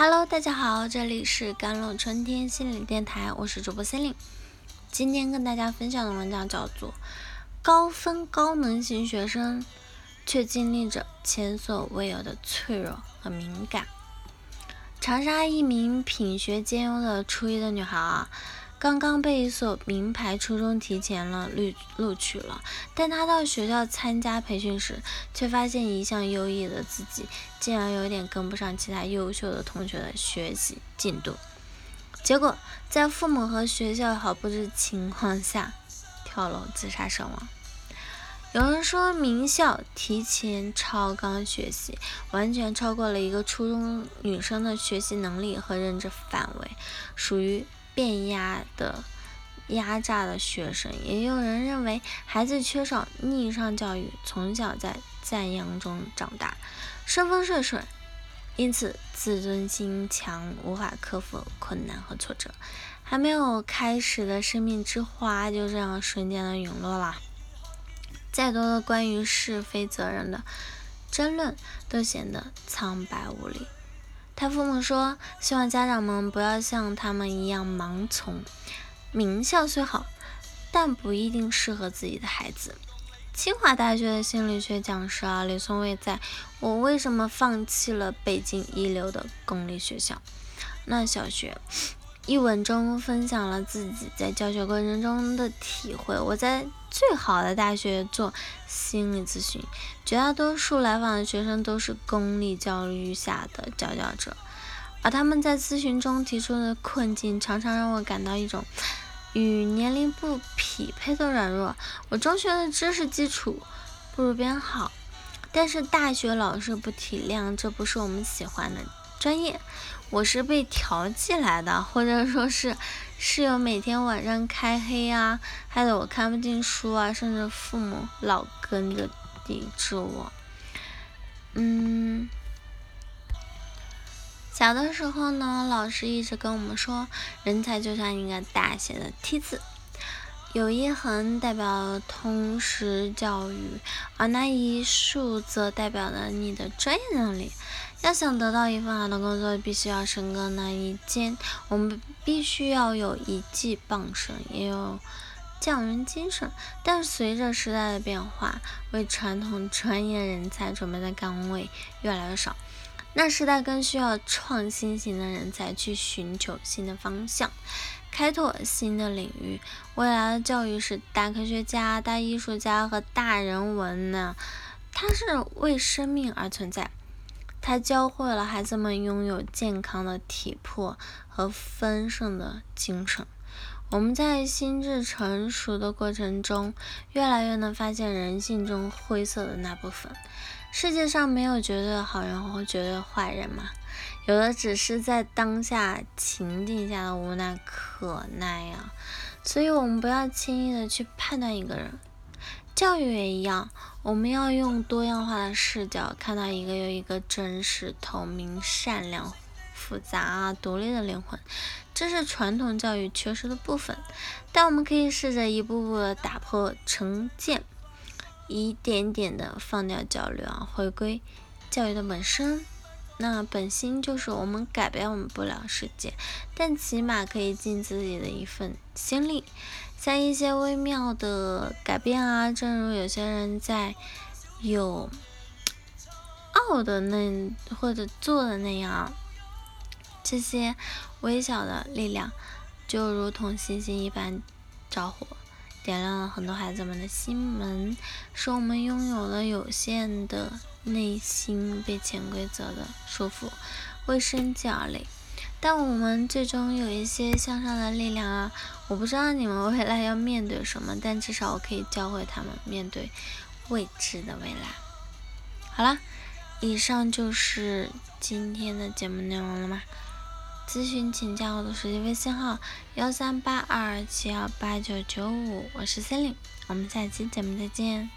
Hello，大家好，这里是甘露春天心理电台，我是主播森林。今天跟大家分享的文章叫做《高分高能型学生却经历着前所未有的脆弱和敏感》。长沙一名品学兼优的初一的女孩啊。刚刚被一所名牌初中提前了录录取了，但他到学校参加培训时，却发现一向优异的自己竟然有点跟不上其他优秀的同学的学习进度，结果在父母和学校毫不知情况下跳楼自杀身亡。有人说，名校提前超纲学习，完全超过了一个初中女生的学习能力和认知范围，属于。变压的压榨的学生，也有人认为孩子缺少逆商教育，从小在赞扬中长大，顺风顺水，因此自尊心强，无法克服困难和挫折，还没有开始的生命之花就这样瞬间的陨落了。再多的关于是非责任的争论，都显得苍白无力。他父母说：“希望家长们不要像他们一样盲从。名校虽好，但不一定适合自己的孩子。”清华大学的心理学讲师啊，李松蔚在《我为什么放弃了北京一流的公立学校？那小学》一文中分享了自己在教学过程中的体会。我在。最好的大学做心理咨询，绝大多数来访的学生都是公立教育下的佼佼者，而他们在咨询中提出的困境，常常让我感到一种与年龄不匹配的软弱。我中学的知识基础不如别人好，但是大学老师不体谅，这不是我们喜欢的。专业，我是被调剂来的，或者说是室友每天晚上开黑啊，害得我看不进书啊，甚至父母老跟着抵制我。嗯，小的时候呢，老师一直跟我们说，人才就像一个大写的 T 字，有一横代表通识教育，而那一竖则代表了你的专业能力。要想得到一份好的工作，必须要深耕那一肩。我们必须要有一技傍身，也有匠人精神。但随着时代的变化，为传统专业人才准备的岗位越来越少，那时代更需要创新型的人才去寻求新的方向，开拓新的领域。未来的教育是大科学家、大艺术家和大人文呢？它是为生命而存在。他教会了孩子们拥有健康的体魄和丰盛的精神。我们在心智成熟的过程中，越来越能发现人性中灰色的那部分。世界上没有绝对的好人和绝对坏人嘛，有的只是在当下情境下的无奈可奈呀。所以，我们不要轻易的去判断一个人。教育也一样，我们要用多样化的视角看到一个又一个真实、透明、善良、复杂啊、独立的灵魂，这是传统教育缺失的部分。但我们可以试着一步步的打破成见，一点点的放掉焦虑啊，回归教育的本身。那本心就是我们改变我们不了世界，但起码可以尽自己的一份心力。像一些微妙的改变啊，正如有些人在有傲的那或者做的那样，这些微小的力量就如同星星一般着火，点亮了很多孩子们的心门，使我们拥有了有限的内心被潜规则的束缚，为生计而累。但我们最终有一些向上的力量啊！我不知道你们未来要面对什么，但至少我可以教会他们面对未知的未来。好了，以上就是今天的节目内容了吗？咨询请加我的手机微信号幺三八二七幺八九九五，我是森林，我们下期节目再见。